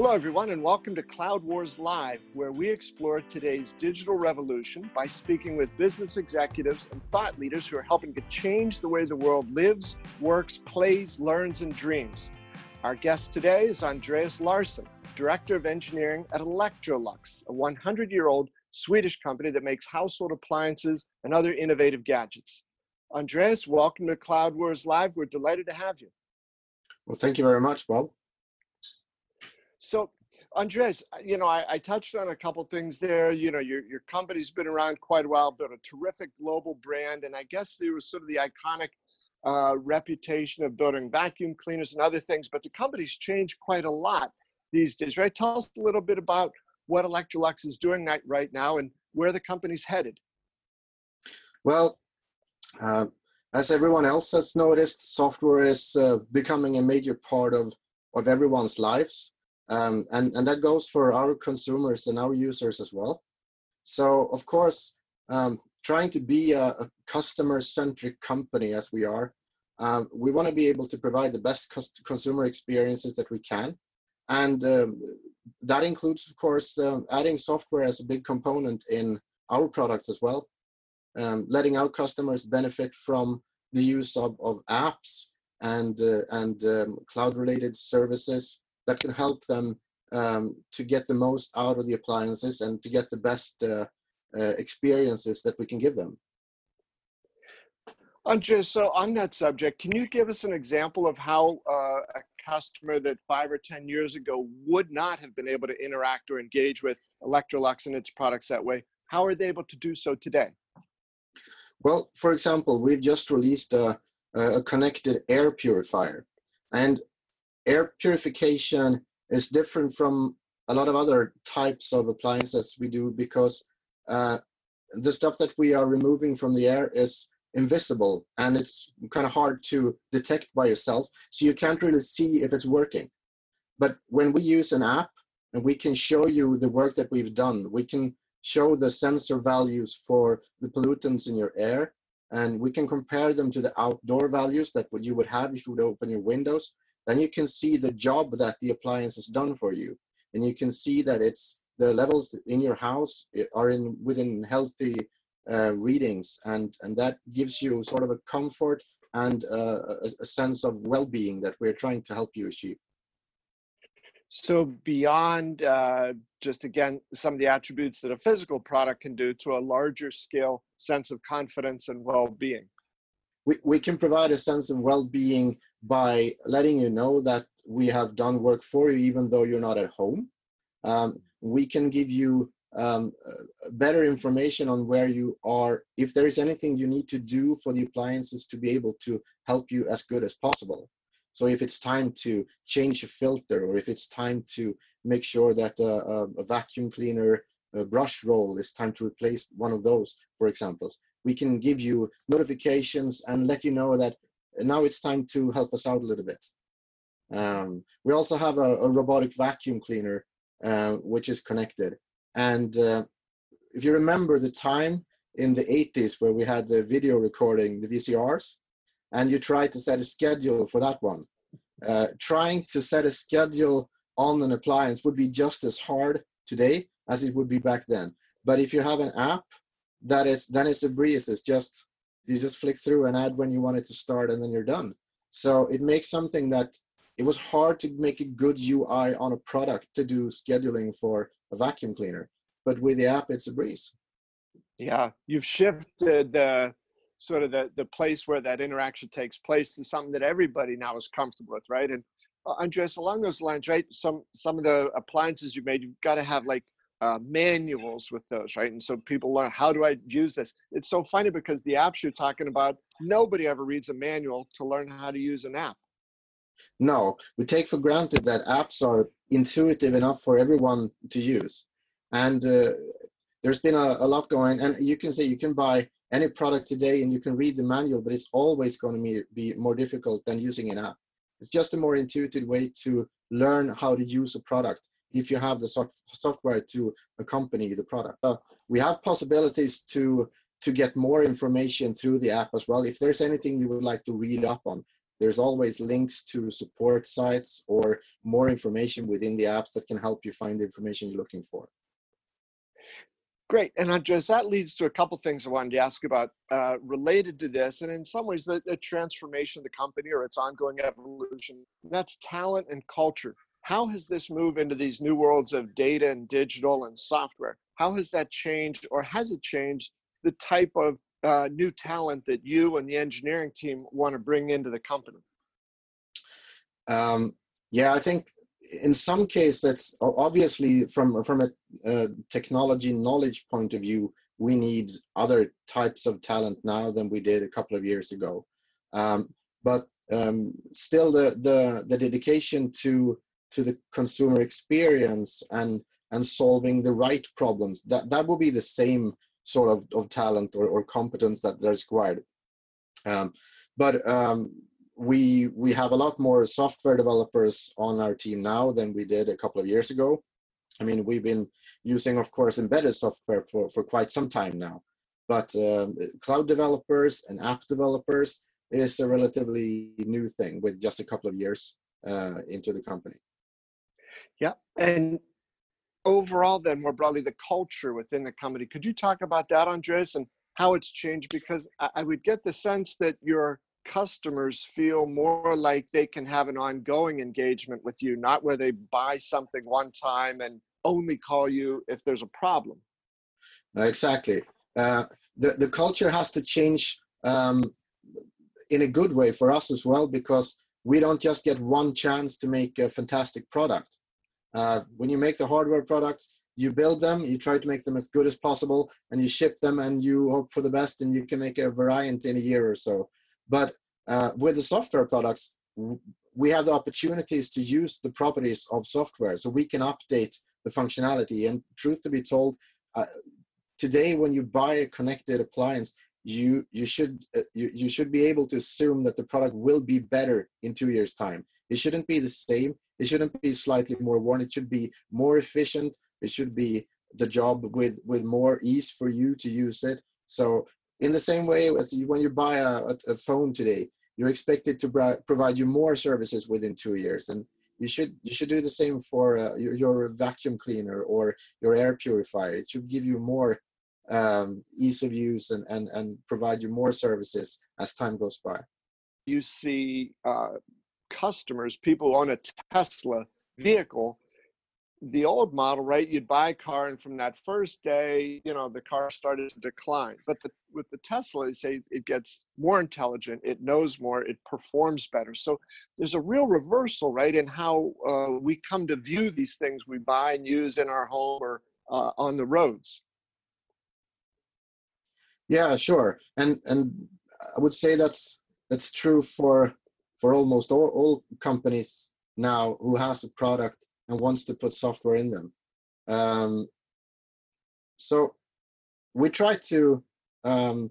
Hello, everyone, and welcome to Cloud Wars Live, where we explore today's digital revolution by speaking with business executives and thought leaders who are helping to change the way the world lives, works, plays, learns, and dreams. Our guest today is Andreas Larsson, Director of Engineering at Electrolux, a 100 year old Swedish company that makes household appliances and other innovative gadgets. Andreas, welcome to Cloud Wars Live. We're delighted to have you. Well, thank you very much, Bob. So, Andres, you know, I, I, touched on a couple things there. You know, your your company's been around quite a while, built a terrific global brand, and I guess there was sort of the iconic uh, reputation of building vacuum cleaners and other things. But the company's changed quite a lot these days, right? Tell us a little bit about what Electrolux is doing that right now and where the company's headed. Well, uh, as everyone else has noticed, software is uh, becoming a major part of of everyone's lives um, and, and that goes for our consumers and our users as well. So of course, um, trying to be a, a customer-centric company as we are, um, we want to be able to provide the best consumer experiences that we can. And um, that includes, of course, uh, adding software as a big component in our products as well, um, letting our customers benefit from the use of, of apps and, uh, and um, cloud-related services that can help them um, to get the most out of the appliances and to get the best uh, uh, experiences that we can give them. Andre, so on that subject, can you give us an example of how uh, a customer that five or 10 years ago would not have been able to interact or engage with Electrolux and its products that way? How are they able to do so today? Well, for example, we've just released a, a connected air purifier. And air purification is different from a lot of other types of appliances we do because uh, the stuff that we are removing from the air is invisible and it's kind of hard to detect by yourself so you can't really see if it's working. But when we use an app and we can show you the work that we've done we can show the sensor values for the pollutants in your air and we can compare them to the outdoor values that you would have if you would open your windows then you can see the job that the appliance has done for you. And you can see that it's the levels in your house are in within healthy uh, readings and, and that gives you sort of a comfort and uh, a, a sense of well-being that we're trying to help you achieve. So beyond uh, just again some of the attributes that a physical product can do to a larger scale sense of confidence and well-being. We, we can provide a sense of well-being by letting you know that we have done work for you even though you're not at home. Um, we can give you um, uh, better information on where you are, if there is anything you need to do for the appliances to be able to help you as good as possible. So if it's time to change a filter or if it's time to make sure that a, vacuum cleaner a brush roll is time to replace one of those, for example, we can give you notifications and let you know that now it's time to help us out a little bit. Um, we also have a, a robotic vacuum cleaner, uh, which is connected. And uh, if you remember the time in the 80s where we had the video recording, the VCRs, and you tried to set a schedule for that one, uh, trying to set a schedule on an appliance would be just as hard today as it would be back then. But if you have an app, that it's then it's a breeze. It's just you just flick through and add when you want it to start and then you're done. So it makes something that it was hard to make a good ui on a product to do scheduling for a vacuum cleaner but with the app it's a breeze. Yeah you've shifted the sort of the, the place where that interaction takes place to something that everybody now is comfortable with right? And uh, andreas along those lines right some some of the appliances you made you've got to have like uh, manuals with those, right? And so people learn how do I use this. It's so funny because the apps you're talking about, nobody ever reads a manual to learn how to use an app. No, we take for granted that apps are intuitive enough for everyone to use, and uh, there's been a, a lot going. And you can say you can buy any product today and you can read the manual, but it's always going to be, be more difficult than using an app. It's just a more intuitive way to learn how to use a product if you have the so software to accompany the product. Uh, we have possibilities to to get more information through the app as well. If there's anything you would like to read up on, there's always links to support sites or more information within the apps that can help you find the information you're looking for. Great. And Andres, that leads to a couple things I wanted to ask about uh, related to this, and in some ways, the, the, transformation of the company or its ongoing evolution. That's talent and culture. How has this move into these new worlds of data and digital and software? How has that changed, or has it changed the type of uh, new talent that you and the engineering team want to bring into the company? Um, yeah, I think in some cases, obviously from from a uh, technology knowledge point of view, we need other types of talent now than we did a couple of years ago. Um, but um, still, the, the the dedication to to the consumer experience and and solving the right problems that that will be the same sort of, of talent or, or competence that is required. Um, but um, we we have a lot more software developers on our team now than we did a couple of years ago. I mean, we've been using, of course, embedded software for, for quite some time now. But um, cloud developers and app developers is a relatively new thing with just a couple of years uh, into the company. Yeah, and overall, then more broadly, the culture within the company. Could you talk about that, Andres, and how it's changed? Because I, would get the sense that you're customers feel more like they can have an ongoing engagement with you, not where they buy something one time and only call you if there's a problem. Exactly. Uh, the, the culture has to change um, in a good way for us as well because we don't just get one chance to make a fantastic product. Uh, when you make the hardware products, you build them, you try to make them as good as possible, and you ship them, and you hope for the best, and you can make a variant in a year or so. But uh, with the software products, we have the opportunities to use the properties of software, so we can update the functionality. And truth to be told, uh, today when you buy a connected appliance, you you should uh, you, you should be able to assume that the product will be better in two years time it shouldn't be the same. It shouldn't be slightly more worn. It should be more efficient. It should be the job with with more ease for you to use it. So in the same way as you, when you buy a, a phone today you expect it to provide you more services within two years. And you should you should do the same for uh, your, your, vacuum cleaner or your air purifier. It should give you more um, ease of use and, and and provide you more services as time goes by. You see uh, customers people on a tesla vehicle the old model, right? You'd buy a car, and from that first day, you know, the car started to decline. But the, with the Tesla, they say it gets more intelligent, it knows more, it performs better. So there's a real reversal, right, in how uh, we come to view these things we buy and use in our home or uh, on the roads. Yeah, sure, and and I would say that's that's true for for almost all, all companies now who has a product and wants to put software in them. Um, so we try to um,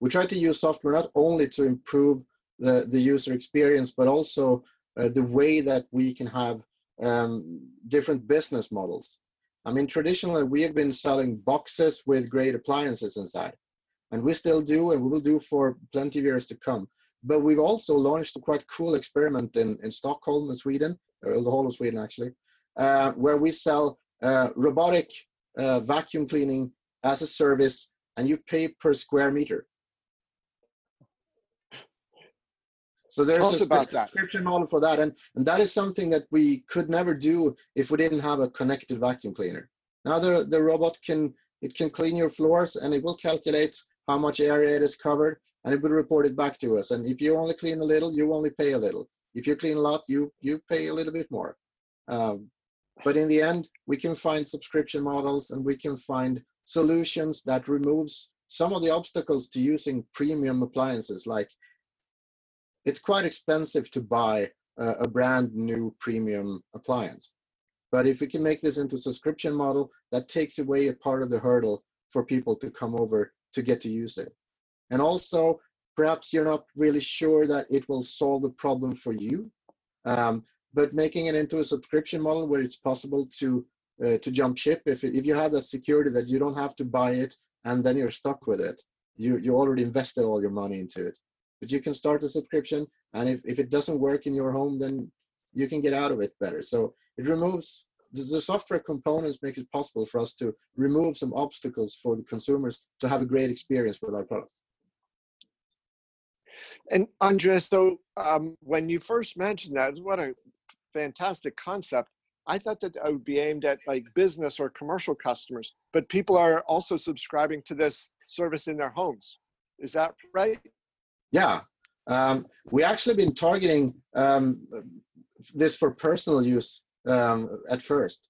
we try to use software not only to improve the, the user experience, but also uh, the way that we can have um, different business models. I mean, traditionally, we have been selling boxes with great appliances inside, and we still do, and we will do for plenty of years to come. But we've also launched a quite cool experiment in, in Stockholm, in Sweden, or the whole of Sweden, actually, uh, where we sell uh, robotic uh, vacuum cleaning as a service and you pay per square meter. So there's a subscription model for that. And, and that is something that we could never do if we didn't have a connected vacuum cleaner. Now the, the robot can, it can clean your floors and it will calculate how much area it is covered and it would report it back to us. And if you only clean a little, you only pay a little. If you clean a lot, you, you pay a little bit more. Um, but in the end, we can find subscription models and we can find solutions that removes some of the obstacles to using premium appliances. Like it's quite expensive to buy a, a brand new premium appliance. But if we can make this into a subscription model, that takes away a part of the hurdle for people to come over to get to use it. And also, perhaps you're not really sure that it will solve the problem for you. Um, but making it into a subscription model where it's possible to uh, to jump ship if if you have that security that you don't have to buy it and then you're stuck with it you you already invested all your money into it but you can start a subscription. And if, if it doesn't work in your home, then you can get out of it better. So it removes the software components makes it possible for us to remove some obstacles for the consumers to have a great experience with our products. And Andreas, so um, when you first mentioned that, what a fantastic concept. I thought that I would be aimed at like business or commercial customers, but people are also subscribing to this service in their homes. Is that right? Yeah. Um, we actually been targeting um, this for personal use um, at first.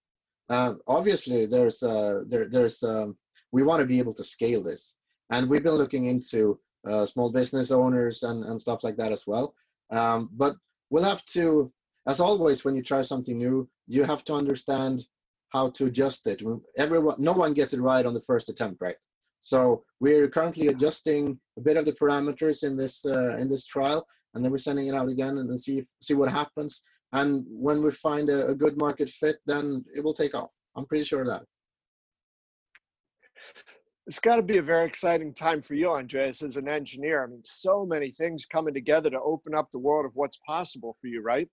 Uh, obviously, there's uh, there, there's um, we want to be able to scale this, and we've been looking into uh, small business owners and, and stuff like that as well. Um, but we'll have to, as always, when you try something new, you have to understand how to adjust it. Everyone, no one gets it right on the first attempt, right? So we're currently adjusting a bit of the parameters in this uh, in this trial, and then we're sending it out again and then see if, see what happens. And when we find a, a good market fit, then it will take off. I'm pretty sure of that. It's got to be a very exciting time for you, Andreas, as an engineer. I mean, so many things coming together to open up the world of what's possible for you, right?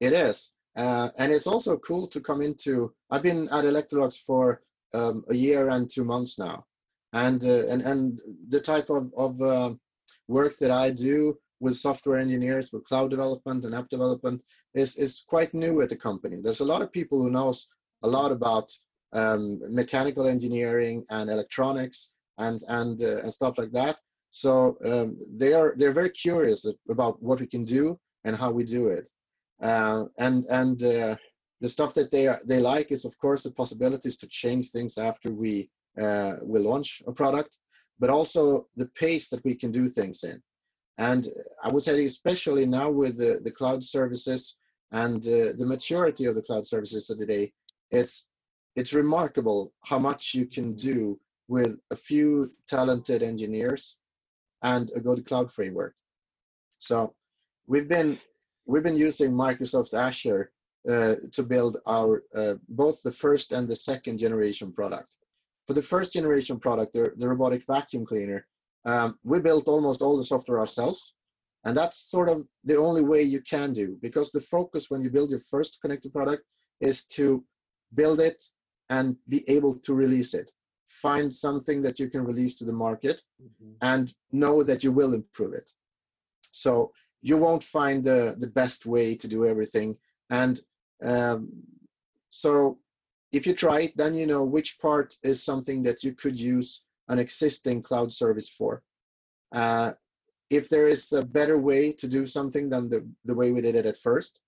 It is. Uh, and it's also cool to come into. I've been at Electrolux for um, a year and two months now, and uh, and and the type of of uh, work that I do with software engineers, with cloud development and app development is, is quite new at the company. There's a lot of people who knows a lot about um, mechanical engineering and electronics and and uh, and stuff like that. So um, they are they're very curious about what we can do and how we do it. Uh, and and uh, the stuff that they are, they like is of course the possibilities to change things after we uh, we launch a product, but also the pace that we can do things in. And I would say, especially now with the, the cloud services and uh, the maturity of the cloud services of today, it's it's remarkable how much you can do with a few talented engineers and a good cloud framework. So we've been we've been using Microsoft Azure uh, to build our uh, both the first and the second generation product. For the first generation product, the, the robotic vacuum cleaner, um, we built almost all the software ourselves. And that's sort of the only way you can do because the focus when you build your first connected product is to build it and be able to release it. Find something that you can release to the market mm-hmm. and know that you will improve it. So you won't find the, the best way to do everything. And um, so if you try it, then you know which part is something that you could use an existing cloud service for. Uh, if there is a better way to do something than the, the way we did it at first.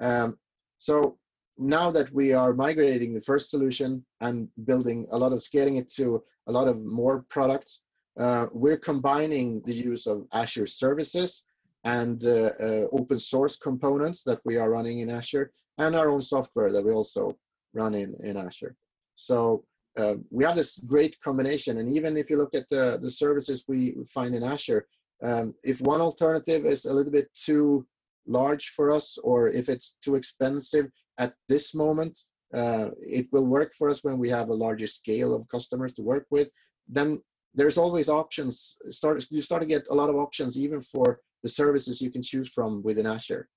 Um, so now that we are migrating the first solution and building a lot of scaling it to a lot of more products, uh, we're combining the use of Azure services and uh, uh, open source components that we are running in Azure and our own software that we also run in, in Azure. So uh, we have this great combination. And even if you look at the, the services we find in Azure, um, if one alternative is a little bit too large for us, or if it's too expensive at this moment, uh, it will work for us when we have a larger scale of customers to work with. Then there's always options. Start you start to get a lot of options even for the services you can choose from within Azure.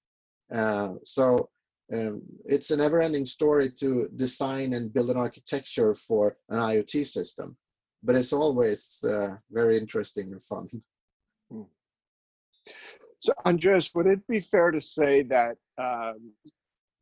Uh, so um, it's a never-ending story to design and build an architecture for an IoT system, but it's always uh, very interesting and fun. So, Andreas, would it be fair to say that um,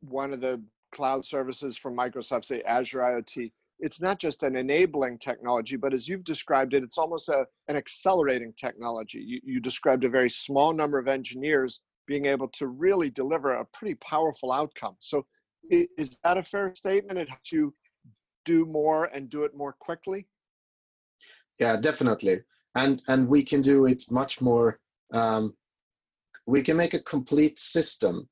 one of the cloud services from Microsoft, say Azure IoT, it's not just an enabling technology, but as you've described it, it's almost a, an accelerating technology. You, you described a very small number of engineers being able to really deliver a pretty powerful outcome. So is that a fair statement? It helps you do more and do it more quickly? Yeah, definitely. And and we can do it much more. Um, we can make a complete system.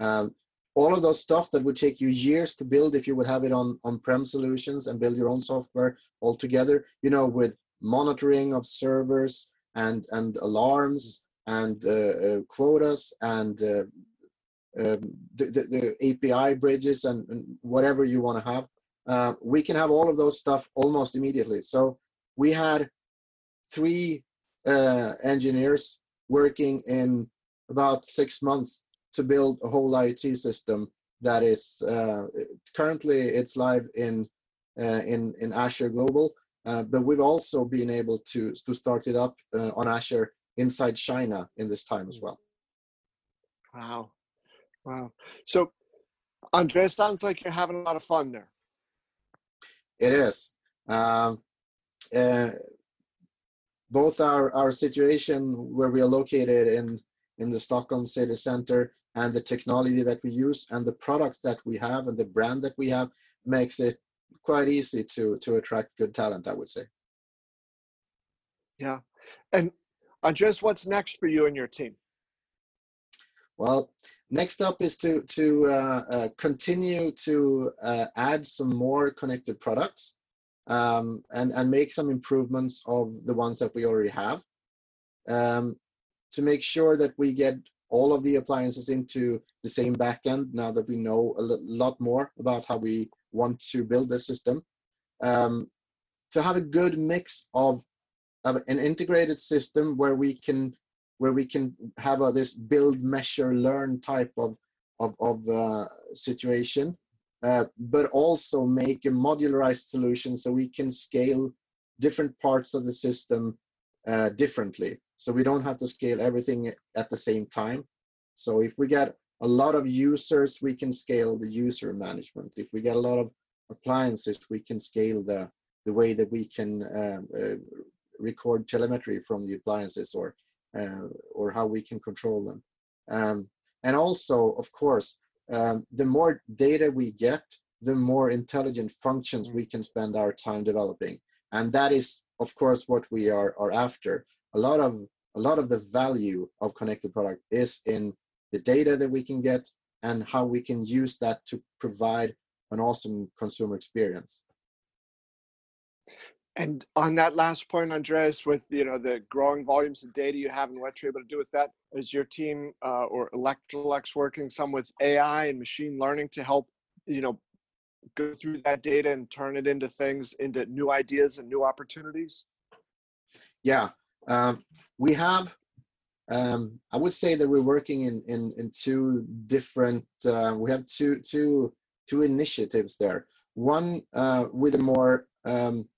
Um, all of those stuff that would take you years to build if you would have it on on-prem solutions and build your own software altogether, you know, with monitoring of servers and and alarms and uh, uh, quotas and uh, um, the, the, the, API bridges and, and whatever you want to have. we can have all of those stuff almost immediately. So we had three uh, engineers working in about six months to build a whole IoT system that is uh, currently it's live in uh, in in Azure Global, uh, but we've also been able to to start it up uh, on Azure inside China in this time as well. Wow, wow. So, Andreas, sounds like you're having a lot of fun there. It is. Um, uh, both our our situation where we are located in in the Stockholm city center and the technology that we use and the products that we have and the brand that we have makes it quite easy to to attract good talent i would say. Yeah. And andreas what's next for you and your team? Well next up is to to uh, uh, continue to uh, add some more connected products um, and and make some improvements of the ones that we already have. Um, to make sure that we get all of the appliances into the same backend now that we know a lot more about how we want to build the system. Um, to have a good mix of, of an integrated system where we can where we can have a, this build, measure, learn type of of, of uh, situation, uh, but also make a modularized solution so we can scale different parts of the system uh, differently. So we don't have to scale everything at the same time. So if we get a lot of users, we can scale the user management. If we get a lot of appliances, we can scale the, the way that we can uh, uh, record telemetry from the appliances or, uh, or how we can control them. Um, and also, of course, um, the more data we get, the more intelligent functions we can spend our time developing. And that is, of course, what we are, are after a lot of a lot of the value of connected product is in the data that we can get and how we can use that to provide an awesome consumer experience. And on that last point, Andreas, with you know the growing volumes of data you have and what you're able to do with that, is your team uh, or Electrolux working some with AI and machine learning to help you know go through that data and turn it into things, into new ideas and new opportunities? Yeah, um, we have, um, I would say that we're working in in, in two different. Uh, we have two two two initiatives there. One uh, with a more um,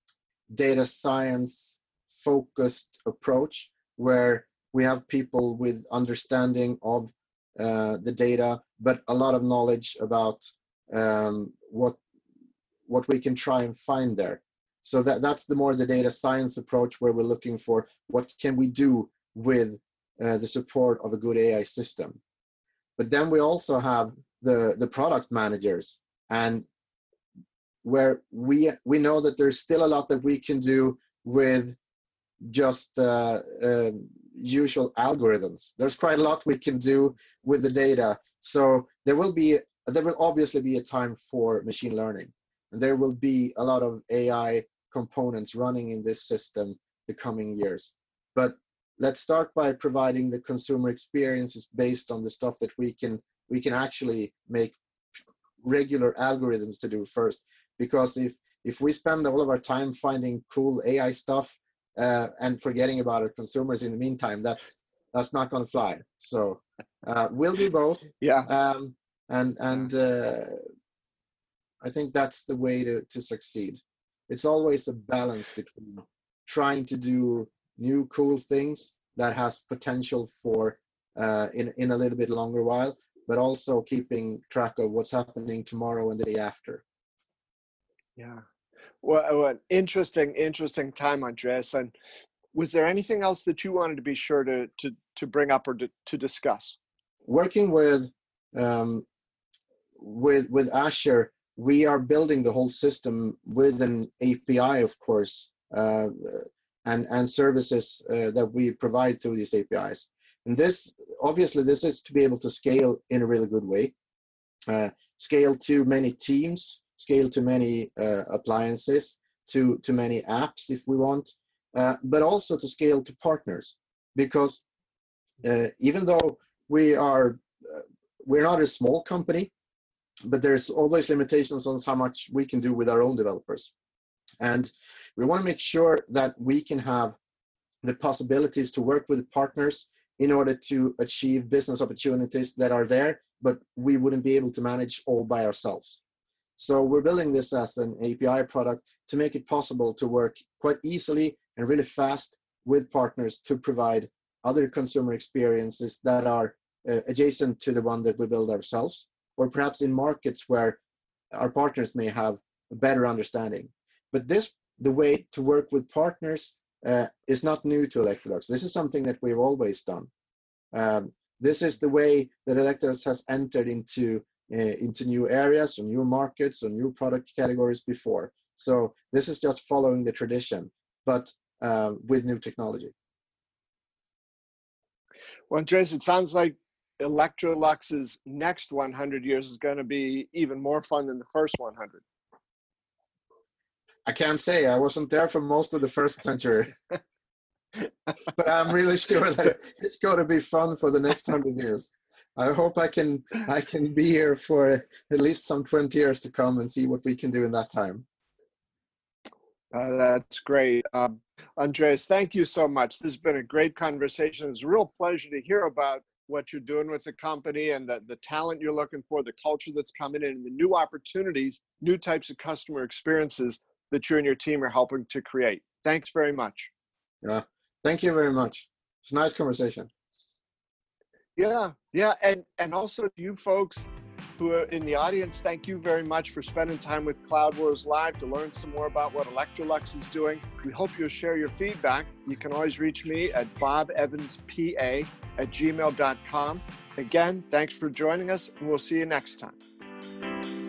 data science focused approach, where we have people with understanding of uh, the data, but a lot of knowledge about um, what what we can try and find there. So that, that's the more the data science approach where we're looking for what can we do with uh, the support of a good AI system. But then we also have the, the product managers and where we, we know that there's still a lot that we can do with just uh, uh, usual algorithms. There's quite a lot we can do with the data. So there will be there will obviously be a time for machine learning. There will be a lot of AI components running in this system the coming years. But let's start by providing the consumer experiences based on the stuff that we can we can actually make regular algorithms to do first. Because if if we spend all of our time finding cool AI stuff uh, and forgetting about our consumers in the meantime, that's that's not going to fly. So uh, we'll do both. Yeah. Um, and and uh, I think that's the way to to succeed it's always a balance between trying to do new cool things that has potential for uh, in in a little bit longer while, but also keeping track of what's happening tomorrow and the day after. Yeah, well, an interesting, interesting time, Andreas. And was there anything else that you wanted to be sure to to to bring up or to, to discuss? Working with um, with with Azure, we are building the whole system with an API, of course, uh, and and services uh, that we provide through these APIs. And this, obviously, this is to be able to scale in a really good way, uh, scale to many teams, scale to many uh, appliances, to to many apps if we want, uh, but also to scale to partners, because uh, even though we are we're not a small company but there's always limitations on how much we can do with our own developers. And we want to make sure that we can have the possibilities to work with partners in order to achieve business opportunities that are there, but we wouldn't be able to manage all by ourselves. So we're building this as an API product to make it possible to work quite easily and really fast with partners to provide other consumer experiences that are uh, adjacent to the one that we build ourselves, or perhaps in markets where our partners may have a better understanding. But this, the way to work with partners uh, is not new to Electrolux. This is something that we've always done. Um, this is the way that Electrolux has entered into uh, into new areas or new markets or new product categories before. So this is just following the tradition, but uh, with new technology. Well, Andreas, it sounds like Electrolux's next 100 years is going to be even more fun than the first 100. I can't say. I wasn't there for most of the first century. but I'm really sure that it's going to be fun for the next 100 years. I hope I can I can be here for at least some 20 years to come and see what we can do in that time. Uh, that's great. Um, Andreas, thank you so much. This has been a great conversation. It's a real pleasure to hear about what you're doing with the company and the, the talent you're looking for, the culture that's coming in, and the new opportunities, new types of customer experiences that you and your team are helping to create. Thanks very much. Yeah, thank you very much. It's a nice conversation. Yeah, yeah, and and also you folks who are in the audience, thank you very much for spending time with Cloud Wars Live to learn some more about what Electrolux is doing. We hope you'll share your feedback. You can always reach me at bobevanspa at gmail.com. Again, thanks for joining us, and we'll see you next time.